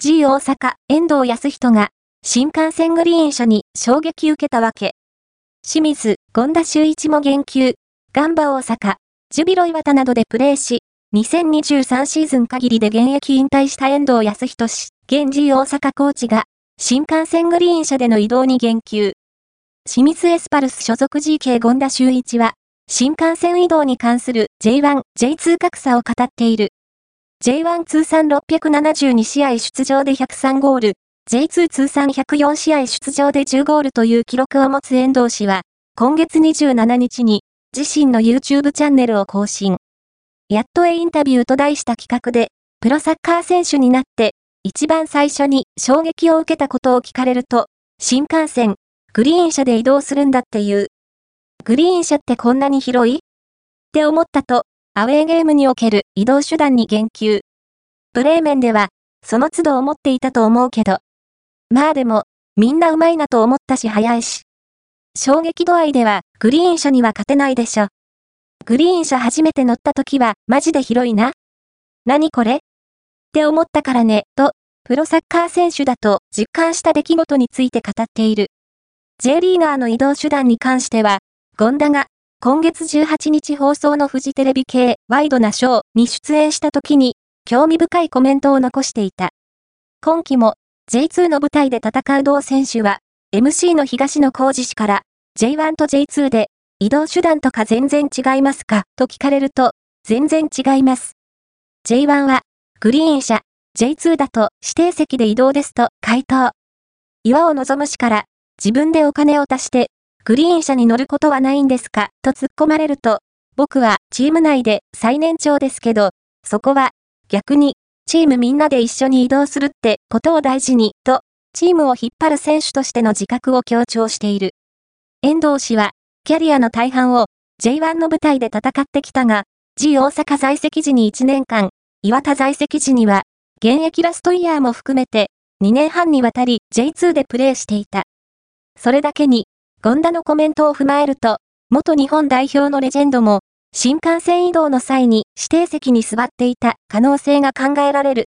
G 大阪、遠藤康人が、新幹線グリーン車に衝撃受けたわけ。清水、権田修一も言及、ガンバ大阪、ジュビロ岩田などでプレーし、2023シーズン限りで現役引退した遠藤康人氏、現 G 大阪コーチが、新幹線グリーン車での移動に言及。清水エスパルス所属 GK 権田修一は、新幹線移動に関する J1、J2 格差を語っている。J1 通算672試合出場で103ゴール、J2 通算104試合出場で10ゴールという記録を持つ遠藤氏は、今月27日に自身の YouTube チャンネルを更新。やっとへインタビューと題した企画で、プロサッカー選手になって、一番最初に衝撃を受けたことを聞かれると、新幹線、グリーン車で移動するんだっていう。グリーン車ってこんなに広い？って思ったと、アウェーゲームにおける移動手段に言及。プレー面では、その都度思っていたと思うけど。まあでも、みんな上手いなと思ったし早いし。衝撃度合いでは、グリーン車には勝てないでしょ。グリーン車初めて乗った時は、マジで広いな。何これ？って思ったからね、と、プロサッカー選手だと実感した出来事について語っている。J リーガーの移動手段に関しては、ゴンダが今月18日放送のフジテレビ系ワイドなショーに出演した時に興味深いコメントを残していた。今季も J2 の舞台で戦う同選手は MC の東野幸治氏から J1 と J2 で移動手段とか全然違いますかと聞かれると全然違います。J1 はグリーン車、J2 だと指定席で移動ですと回答。岩尾望む氏から自分でお金を足してグリーン車に乗ることはないんですか？と突っ込まれると、僕はチーム内で最年長ですけど、そこは逆にチームみんなで一緒に移動するってことを大事にと、チームを引っ張る選手としての自覚を強調している。遠藤氏は、キャリアの大半を J1 の舞台で戦ってきたが、G 大阪在籍時に1年間、岩田在籍時には、現役ラストイヤーも含めて、2年半にわたり J2 でプレーしていた。それだけに、権田のコメントを踏まえると、元日本代表のレジェンドも、新幹線移動の際に指定席に座っていた可能性が考えられる。